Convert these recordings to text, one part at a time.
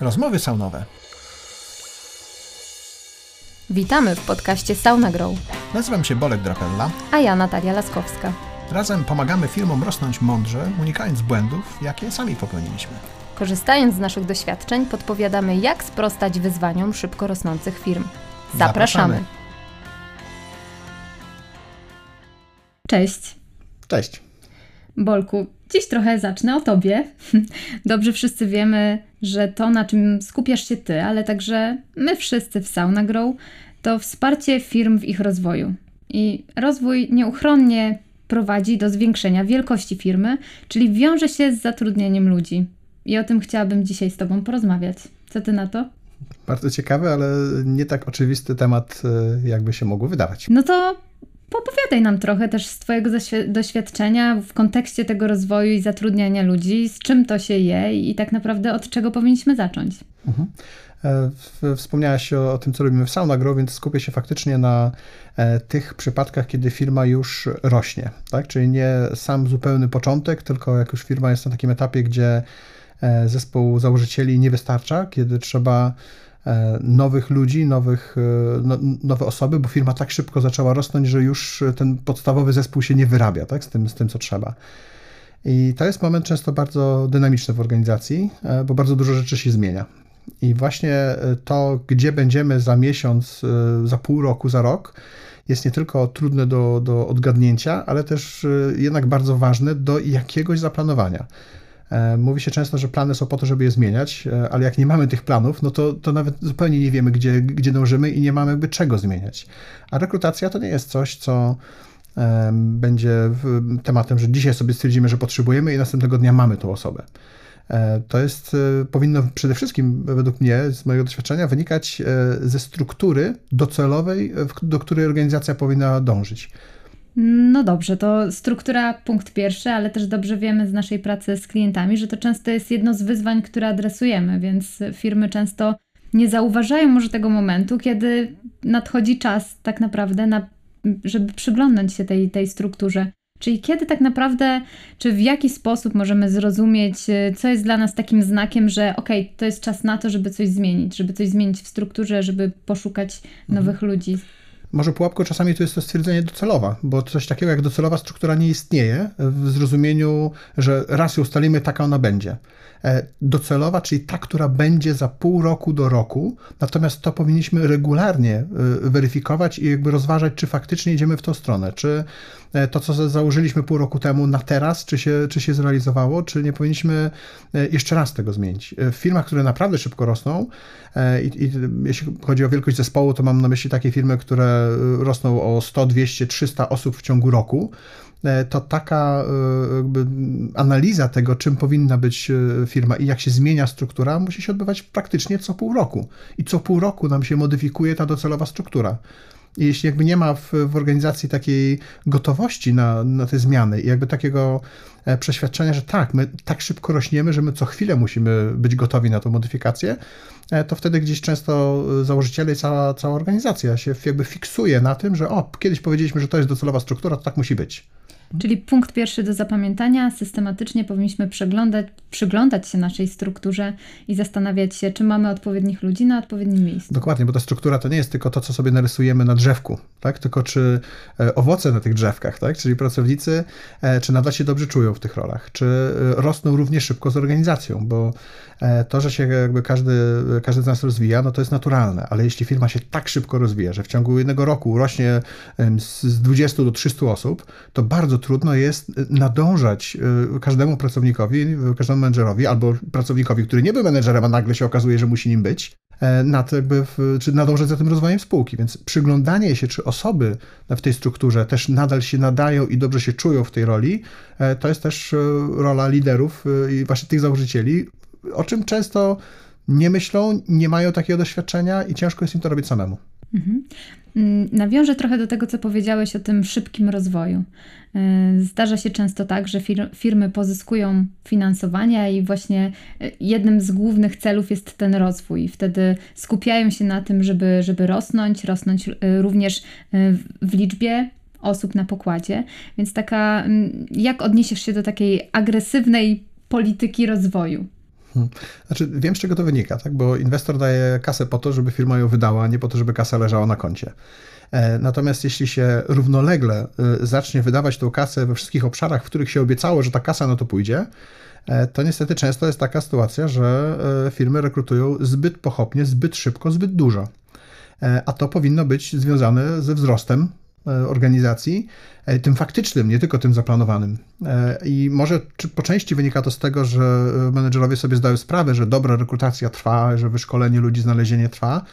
Rozmowy saunowe. Witamy w podcaście Sauna Grow. Nazywam się Bolek Drapella. A ja Natalia Laskowska. Razem pomagamy firmom rosnąć mądrze, unikając błędów, jakie sami popełniliśmy. Korzystając z naszych doświadczeń, podpowiadamy, jak sprostać wyzwaniom szybko rosnących firm. Zapraszamy. Zapraszamy. Cześć. Cześć. Bolku, dziś trochę zacznę o tobie. Dobrze wszyscy wiemy, że to, na czym skupiasz się ty, ale także my wszyscy w Sauna Grow, to wsparcie firm w ich rozwoju. I rozwój nieuchronnie prowadzi do zwiększenia wielkości firmy, czyli wiąże się z zatrudnieniem ludzi. I o tym chciałabym dzisiaj z Tobą porozmawiać. Co Ty na to? Bardzo ciekawy, ale nie tak oczywisty temat, e, jakby się mogło wydawać. No to Popowiadaj nam trochę też z Twojego doświadczenia w kontekście tego rozwoju i zatrudniania ludzi, z czym to się je i tak naprawdę od czego powinniśmy zacząć. Mhm. E, wspomniałaś o, o, tym, co robimy w Sauna Grow, więc skupię się faktycznie na e, tych przypadkach, kiedy firma już rośnie. Tak? Czyli nie sam zupełny początek, tylko jak już firma jest na takim etapie, gdzie e, zespół założycieli nie wystarcza, kiedy trzeba nowych ludzi, nowych, e, no, nowe osoby, bo firma tak szybko zaczęła rosnąć, że już ten podstawowy zespół się nie wyrabia tak, z, tym, z tym, co trzeba. I to jest moment często bardzo dynamiczny w organizacji, e, bo bardzo dużo rzeczy się zmienia. I właśnie to, gdzie będziemy za miesiąc, za pół roku, za rok, jest nie tylko trudne do, do odgadnięcia, ale też jednak bardzo ważne do jakiegoś zaplanowania. E, mówi się często, że plany są po to, żeby je zmieniać, e, ale jak nie mamy tych planów, no to, to nawet zupełnie nie wiemy, gdzie, gdzie dążymy i nie mamy jakby czego zmieniać. A rekrutacja to nie jest coś, co będzie tematem, że dzisiaj sobie stwierdzimy, że potrzebujemy i następnego dnia mamy tą osobę. E, to jest, powinno przede wszystkim, według mnie, z mojego doświadczenia, wynikać ze struktury docelowej, do której organizacja powinna dążyć. No dobrze, to struktura punkt pierwszy, ale też dobrze wiemy z naszej pracy z klientami, że to często jest jedno z wyzwań, które adresujemy, więc firmy często nie zauważają może tego momentu, kiedy nadchodzi czas tak naprawdę, na, żeby przyglądnąć się tej, tej strukturze. Czyli kiedy tak naprawdę, czy w jaki sposób możemy zrozumieć, co jest dla nas takim znakiem, że okej, okay, to jest czas na to, żeby coś zmienić, żeby coś zmienić w strukturze, żeby poszukać mhm. nowych ludzi. Może pułapką czasami to jest to stwierdzenie docelowa, bo coś takiego jak docelowa struktura nie istnieje w zrozumieniu, że raz ją ustalimy, taka ona będzie. E, docelowa, czyli ta, która będzie za pół roku do roku, natomiast to powinniśmy regularnie e, weryfikować i jakby rozważać, czy faktycznie idziemy w tą stronę, czy to, co założyliśmy pół roku temu na teraz, czy się, czy się zrealizowało, czy nie powinniśmy jeszcze raz tego zmienić. W firmach, które naprawdę szybko rosną i, i jeśli chodzi o wielkość zespołu, to mam na myśli takie firmy, które rosną o 100, 200, 300 osób w ciągu roku, E, to taka e, jakby analiza tego, czym powinna być e, firma i jak się zmienia struktura, musi się odbywać praktycznie co pół roku. I co pół roku nam się modyfikuje ta docelowa struktura. Jeśli jakby nie ma w, w organizacji takiej gotowości na, na te zmiany i jakby takiego przeświadczenia, że tak, my tak szybko rośniemy, że my co chwilę musimy być gotowi na tą modyfikację, to wtedy gdzieś często założyciele i cała, cała organizacja się jakby fiksuje na tym, że o, kiedyś powiedzieliśmy, że to jest docelowa struktura, to tak musi być. Czyli punkt pierwszy do zapamiętania, systematycznie powinniśmy przeglądać, przyglądać się naszej strukturze i zastanawiać się, czy mamy odpowiednich ludzi na odpowiednim miejscu. Dokładnie, bo ta struktura to nie jest tylko to, co sobie narysujemy na drzewku, tak? tylko czy e, owoce na tych drzewkach, tak? czyli pracownicy, e, czy nadal się dobrze czują w tych rolach, czy e, rosną równie szybko z organizacją, bo to, że się jakby każdy, każdy z nas rozwija, no to jest naturalne, ale jeśli firma się tak szybko rozwija, że w ciągu jednego roku rośnie z 20 do 300 osób, to bardzo trudno jest nadążać y, każdemu pracownikowi, każdemu menedżerowi albo pracownikowi, który nie był menedżerem, a nagle się okazuje, że musi nim być, e, nad jakby w, czy nadążać za tym rozwojem spółki. Więc przyglądanie się, czy osoby w tej strukturze też nadal się nadają i dobrze się czują w tej roli, e, to jest też e, rola liderów i właśnie tych założycieli, o czym często nie myślą, nie mają takiego doświadczenia i ciężko jest im to robić samemu. Mhm. Mm, nawiążę trochę do tego, co powiedziałeś o tym szybkim rozwoju. Y, zdarza się często tak, że firmy pozyskują finansowania i właśnie y, jednym z głównych celów jest ten rozwój. Wtedy skupiają się na tym, żeby, żeby rosnąć, rosnąć y, również w liczbie osób na pokładzie. Więc taka, mm, jak odniesiesz się do takiej agresywnej polityki rozwoju? Hmm. Znaczy, wiem z czego to wynika, tak? bo inwestor daje kasę po to, żeby firma ją wydała, nie po to, żeby kasa leżała na koncie. E, natomiast jeśli się równolegle e, zacznie wydawać tą kasę we wszystkich obszarach, w których się obiecało, że ta kasa na to pójdzie, e, to niestety często jest taka sytuacja, że firmy rekrutują zbyt pochopnie, zbyt szybko, zbyt dużo. A to powinno być związane ze wzrostem organizacji, tym faktycznym, nie tylko tym zaplanowanym. I może po części wynika to z tego, że menedżerowie sobie zdają sprawę, że dobra rekrutacja trwa, że wyszkolenie ludzi, znalezienie trwa,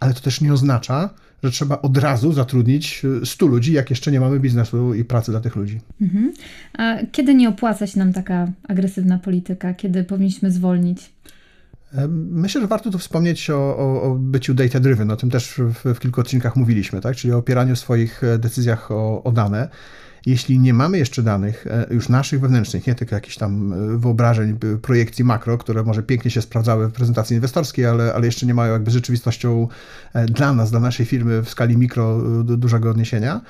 ale to też nie oznacza, że trzeba od razu zatrudnić 100 e, ludzi, jak jeszcze nie mamy biznesu i pracy dla tych ludzi. Mhm. A kiedy nie opłaca się nam taka agresywna polityka? Kiedy powinniśmy zwolnić? Myślę, że warto tu wspomnieć o, o, o byciu data-driven, o tym też w, w, kilku odcinkach mówiliśmy, tak? czyli o opieraniu swoich e, decyzjach o, o dane. Jeśli nie mamy jeszcze danych, e, już naszych wewnętrznych, nie tylko jakichś tam e, wyobrażeń, projekcji makro, które może pięknie się sprawdzały w prezentacji inwestorskiej, ale, ale jeszcze nie mają jakby rzeczywistością dla nas, dla naszej firmy w skali mikro dużego odniesienia,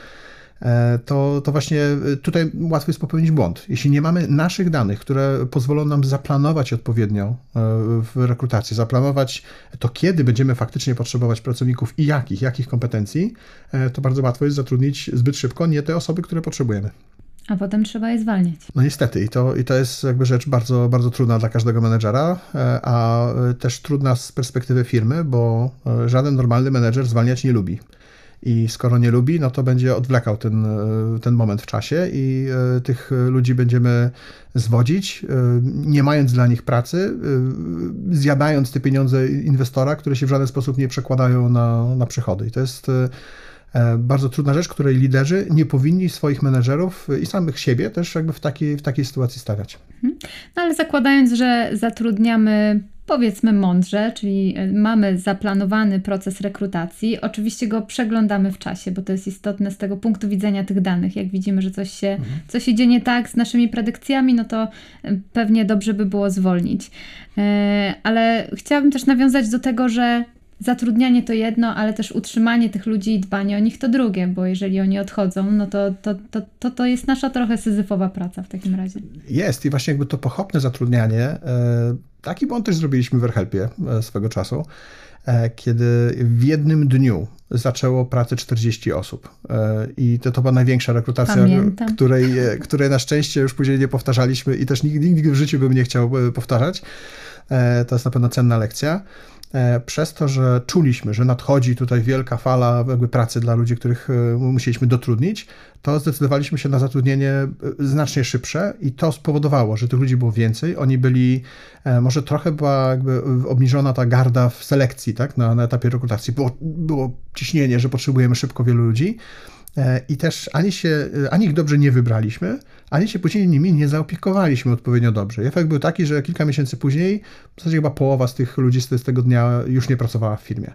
to, to właśnie e, tutaj łatwo jest popełnić błąd. Jeśli nie mamy naszych danych, które pozwolą nam zaplanować odpowiednio e, w rekrutacji, zaplanować to, kiedy będziemy faktycznie potrzebować pracowników i jakich, jakich kompetencji, to bardzo łatwo jest zatrudnić zbyt szybko nie te osoby, które potrzebujemy. A potem trzeba je zwalniać. No niestety, i to, i to jest jakby rzecz bardzo, bardzo trudna dla każdego menedżera, a też trudna z perspektywy firmy, bo żaden normalny menedżer zwalniać nie lubi i skoro nie lubi, no to będzie odwlekał ten, e, ten moment w czasie i e, tych ludzi będziemy zwodzić, e, nie mając dla nich pracy, zjadając te pieniądze inwestora, które się w żaden sposób nie przekładają na, na przychody. I to jest bardzo trudna rzecz, której liderzy nie powinni swoich menedżerów i samych siebie też jakby w takiej, w takiej sytuacji stawiać. Mhm. No ale zakładając, że zatrudniamy powiedzmy mądrze, czyli e, mamy zaplanowany proces rekrutacji. Oczywiście go przeglądamy w czasie, bo to jest istotne z tego punktu widzenia tych danych. Jak widzimy, że coś się, mhm. coś idzie nie tak z naszymi predykcjami, no to e, pewnie dobrze by było zwolnić. E, ale chciałabym też nawiązać do tego, że zatrudnianie to jedno, ale też utrzymanie tych ludzi i dbanie o nich to drugie, bo jeżeli oni odchodzą, no to to, to, to, to jest nasza trochę syzyfowa praca w takim razie. Jest i właśnie jakby to pochopne zatrudnianie, taki błąd też zrobiliśmy w AirHelpie e, swego czasu, e, kiedy w jednym dniu zaczęło pracę 40 osób. E, I to, to była największa rekrutacja, której, której na szczęście już później nie powtarzaliśmy i też nigdy, nigdy w życiu bym nie chciał powtarzać. To jest na pewno cenna lekcja. E, przez to, że czuliśmy, że nadchodzi tutaj wielka fala jakby pracy dla ludzi, których e, musieliśmy dotrudnić, to zdecydowaliśmy się na zatrudnienie e, znacznie szybsze i to spowodowało, że tych ludzi było więcej. Oni byli, może trochę była jakby obniżona ta garda w selekcji, tak, na, na etapie rekrutacji. Było, było ciśnienie, że potrzebujemy szybko wielu ludzi. I też ani się, ani ich dobrze nie wybraliśmy, ani się później nimi nie zaopiekowaliśmy odpowiednio dobrze. Efekt był taki, że kilka miesięcy później w zasadzie chyba połowa z tych ludzi z tego dnia już nie pracowała w firmie.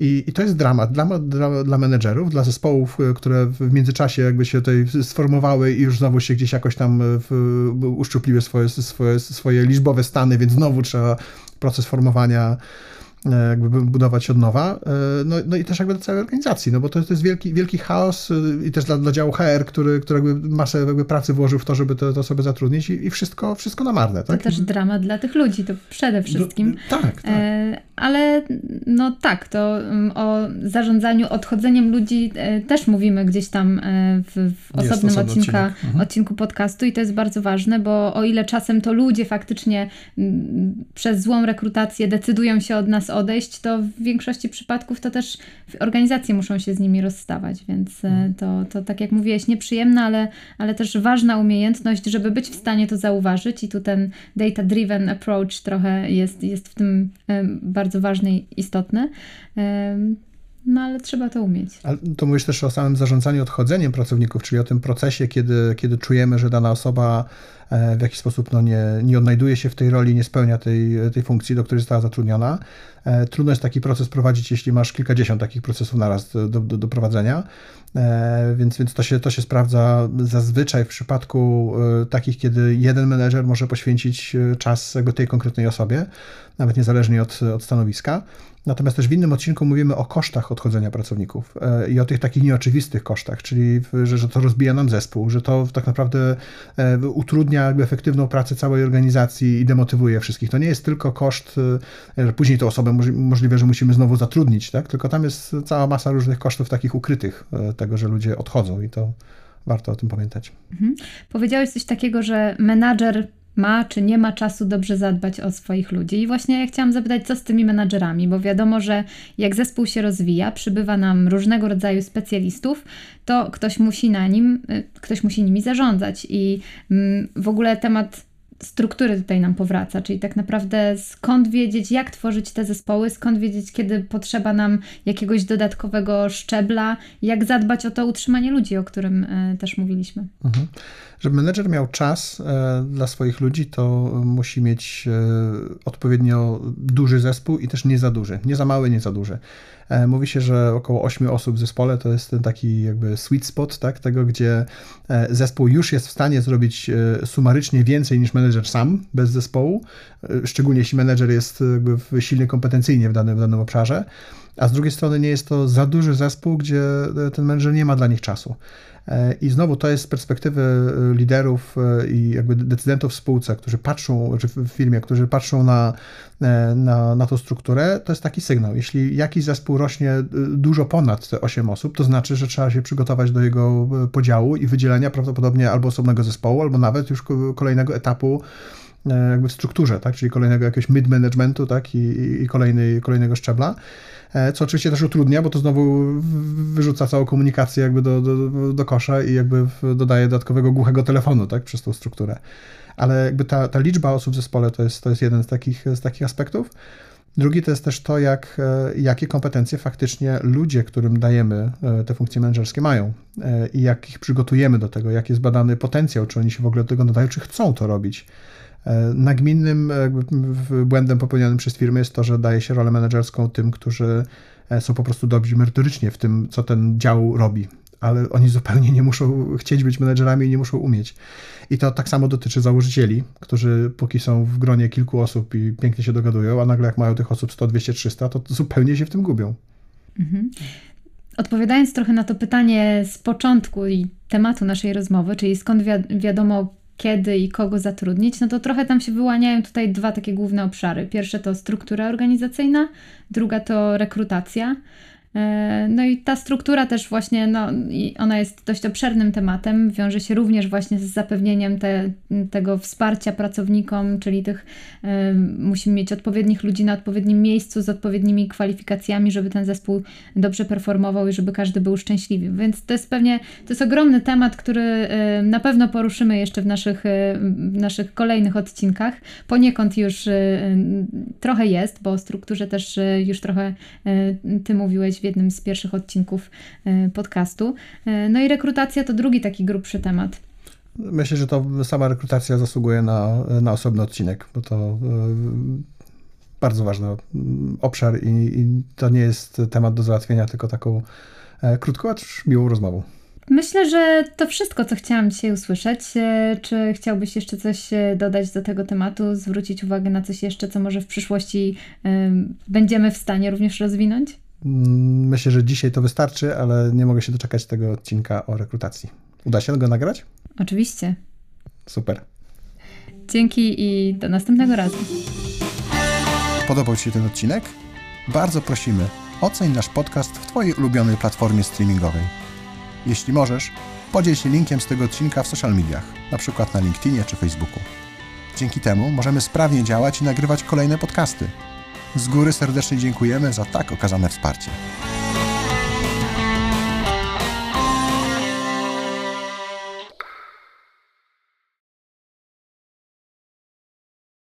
I, I, to jest dramat dla, dla, dla menedżerów, dla zespołów, e, które w międzyczasie jakby się tutaj sformowały i już znowu się gdzieś jakoś tam e, w, uszczupliły swoje, swoje, swoje liczbowe stany, więc znowu trzeba proces formowania E, jakby budować od nowa, e, no, no i też jakby dla całej organizacji, no bo to, to jest wielki, wielki chaos e, i też dla, dla działu HR, który, który jakby masę jakby pracy włożył w to, żeby te, te osoby zatrudnić i, i wszystko, wszystko na marne. Tak? To też drama dla tych ludzi, to przede wszystkim. Tak, tak. E, ale no tak, to mm, o zarządzaniu odchodzeniem ludzi też mówimy gdzieś tam w, w osobnym odcinka, mhm. odcinku podcastu i to jest bardzo ważne, bo o ile czasem to ludzie faktycznie mm, przez złą rekrutację decydują się od nas odejść, to w większości przypadków to też organizacje muszą się z nimi rozstawać, więc e, mhm. to, to tak jak mówiłeś, nieprzyjemna, ale, ale też ważna umiejętność, żeby być w stanie to zauważyć i tu ten data-driven approach trochę jest, jest w tym e, bardzo ważny i istotny. E, no ale trzeba to umieć. To mówisz też o samym zarządzaniu odchodzeniem pracowników, czyli o tym procesie, kiedy, kiedy czujemy, że dana osoba w jakiś sposób no, nie, nie odnajduje się w tej roli, nie spełnia tej, tej funkcji, do której została zatrudniona. E, trudno jest taki proces prowadzić, jeśli masz kilkadziesiąt takich procesów naraz do, do, do prowadzenia, e, więc, więc to, się, to się sprawdza zazwyczaj w przypadku e, takich, kiedy jeden menedżer może poświęcić czas jakby tej konkretnej osobie, nawet niezależnie od, od stanowiska. Natomiast też w innym odcinku mówimy o kosztach odchodzenia pracowników i o tych takich nieoczywistych kosztach, czyli że, że to rozbija nam zespół, że to tak naprawdę utrudnia jakby efektywną pracę całej organizacji i demotywuje wszystkich. To nie jest tylko koszt, e, że później tę osobę możliwe, że musimy znowu zatrudnić, tak? tylko tam jest cała masa różnych kosztów takich ukrytych e, tego, że ludzie odchodzą i to warto o tym pamiętać. Mhm. Powiedziałeś coś takiego, że menadżer ma czy nie ma czasu dobrze zadbać o swoich ludzi. I właśnie ja chciałam zapytać, co z tymi menadżerami, bo wiadomo, że jak zespół się rozwija, przybywa nam różnego rodzaju specjalistów, to ktoś musi na nim, y, ktoś musi nimi zarządzać. I mm, w ogóle temat struktury tutaj nam powraca, czyli tak naprawdę skąd wiedzieć, jak tworzyć te zespoły, skąd wiedzieć, kiedy potrzeba nam jakiegoś dodatkowego szczebla, jak zadbać o to utrzymanie ludzi, o którym y, też mówiliśmy. Mhm. Żeby menedżer miał czas e, dla swoich ludzi, to musi mieć e, odpowiednio duży zespół i też nie za duży. Nie za mały, nie za duży. E, mówi się, że około 8 osób w zespole to jest ten taki jakby sweet spot, tak, tego, gdzie zespół już jest w stanie zrobić sumarycznie więcej niż menedżer sam, bez zespołu, szczególnie jeśli menedżer jest jakby silny kompetencyjnie w danym, w danym obszarze, a z drugiej strony nie jest to za duży zespół, gdzie ten menedżer nie ma dla nich czasu. E, I znowu to jest z perspektywy e, liderów e, i jakby decydentów w spółce, którzy patrzą, czy w firmie, którzy patrzą na, na, na tą strukturę, to jest taki sygnał. Jeśli jakiś zespół rośnie dużo ponad te 8 osób, to znaczy, że trzeba się przygotować do jego podziału i wydzielenia prawdopodobnie albo osobnego zespołu, albo nawet już kolejnego etapu jakby w strukturze, tak? czyli kolejnego jakiegoś mid-managementu tak? I, i kolejnej, kolejnego szczebla. E, co oczywiście też utrudnia, bo to znowu wyrzuca całą komunikację jakby do, do, do kosza i jakby dodaje dodatkowego głuchego telefonu, tak, przez tą strukturę. Ale jakby ta, ta liczba osób w zespole to jest, to jest jeden z takich, z takich aspektów. Drugi to jest też to, jak, e, jakie kompetencje faktycznie ludzie, którym dajemy e, te funkcje menedżerskie mają i jak ich przygotujemy do tego, jak jest badany potencjał, czy oni się w ogóle do tego nadają, czy chcą to robić. E, nagminnym błędem popełnionym przez firmy jest to, że daje się rolę menedżerską tym, którzy e, są po prostu dobrzy merytorycznie w tym, co ten dział robi, ale oni zupełnie nie muszą chcieć być menedżerami i nie muszą umieć. I to tak samo dotyczy założycieli, którzy póki są w gronie kilku osób i pięknie się dogadują, a nagle jak mają tych osób 100, 200, 300, to zupełnie się w tym gubią. Mhm. Odpowiadając trochę na to pytanie z początku i tematu naszej rozmowy, czyli skąd wi wiadomo, kiedy i kogo zatrudnić, no to trochę tam się wyłaniają tutaj dwa takie główne obszary. Pierwsze to struktura organizacyjna, druga to rekrutacja. E, no i ta struktura też właśnie, no, ona jest dość obszernym tematem, wiąże się również właśnie z zapewnieniem te, tego wsparcia pracownikom, czyli tych, y, musimy mieć odpowiednich ludzi na odpowiednim miejscu z odpowiednimi kwalifikacjami, żeby ten zespół dobrze performował i żeby każdy był szczęśliwy. Więc to jest pewnie, to jest ogromny temat, który y, na pewno poruszymy jeszcze w naszych, w naszych kolejnych odcinkach. Poniekąd już trochę jest, bo o strukturze też już trochę Ty mówiłeś w jednym z pierwszych odcinków e, podcastu. E, no i rekrutacja to drugi taki grubszy temat. Myślę, że to sama rekrutacja zasługuje na, na osobny odcinek, bo to e, bardzo ważny obszar i, i to nie jest temat do załatwienia, tylko taką krótką, acz miłą rozmową. Myślę, że to wszystko, co chciałam dzisiaj usłyszeć. Czy chciałbyś jeszcze coś dodać do tego tematu, zwrócić uwagę na coś jeszcze, co może w przyszłości będziemy w stanie również rozwinąć? Mm, myślę, że dzisiaj to wystarczy, ale nie mogę się doczekać tego odcinka o rekrutacji. Uda się go nagrać? Oczywiście. Super. Dzięki i do następnego razu. Podobał Ci się ten odcinek? Bardzo prosimy, oceń nasz podcast w Twojej ulubionej platformie streamingowej. Jeśli możesz, podziel się linkiem z tego odcinka w social mediach, na przykład na LinkedInie czy Facebooku. Dzięki temu możemy sprawnie działać i nagrywać kolejne podcasty – z góry serdecznie dziękujemy za tak okazane wsparcie.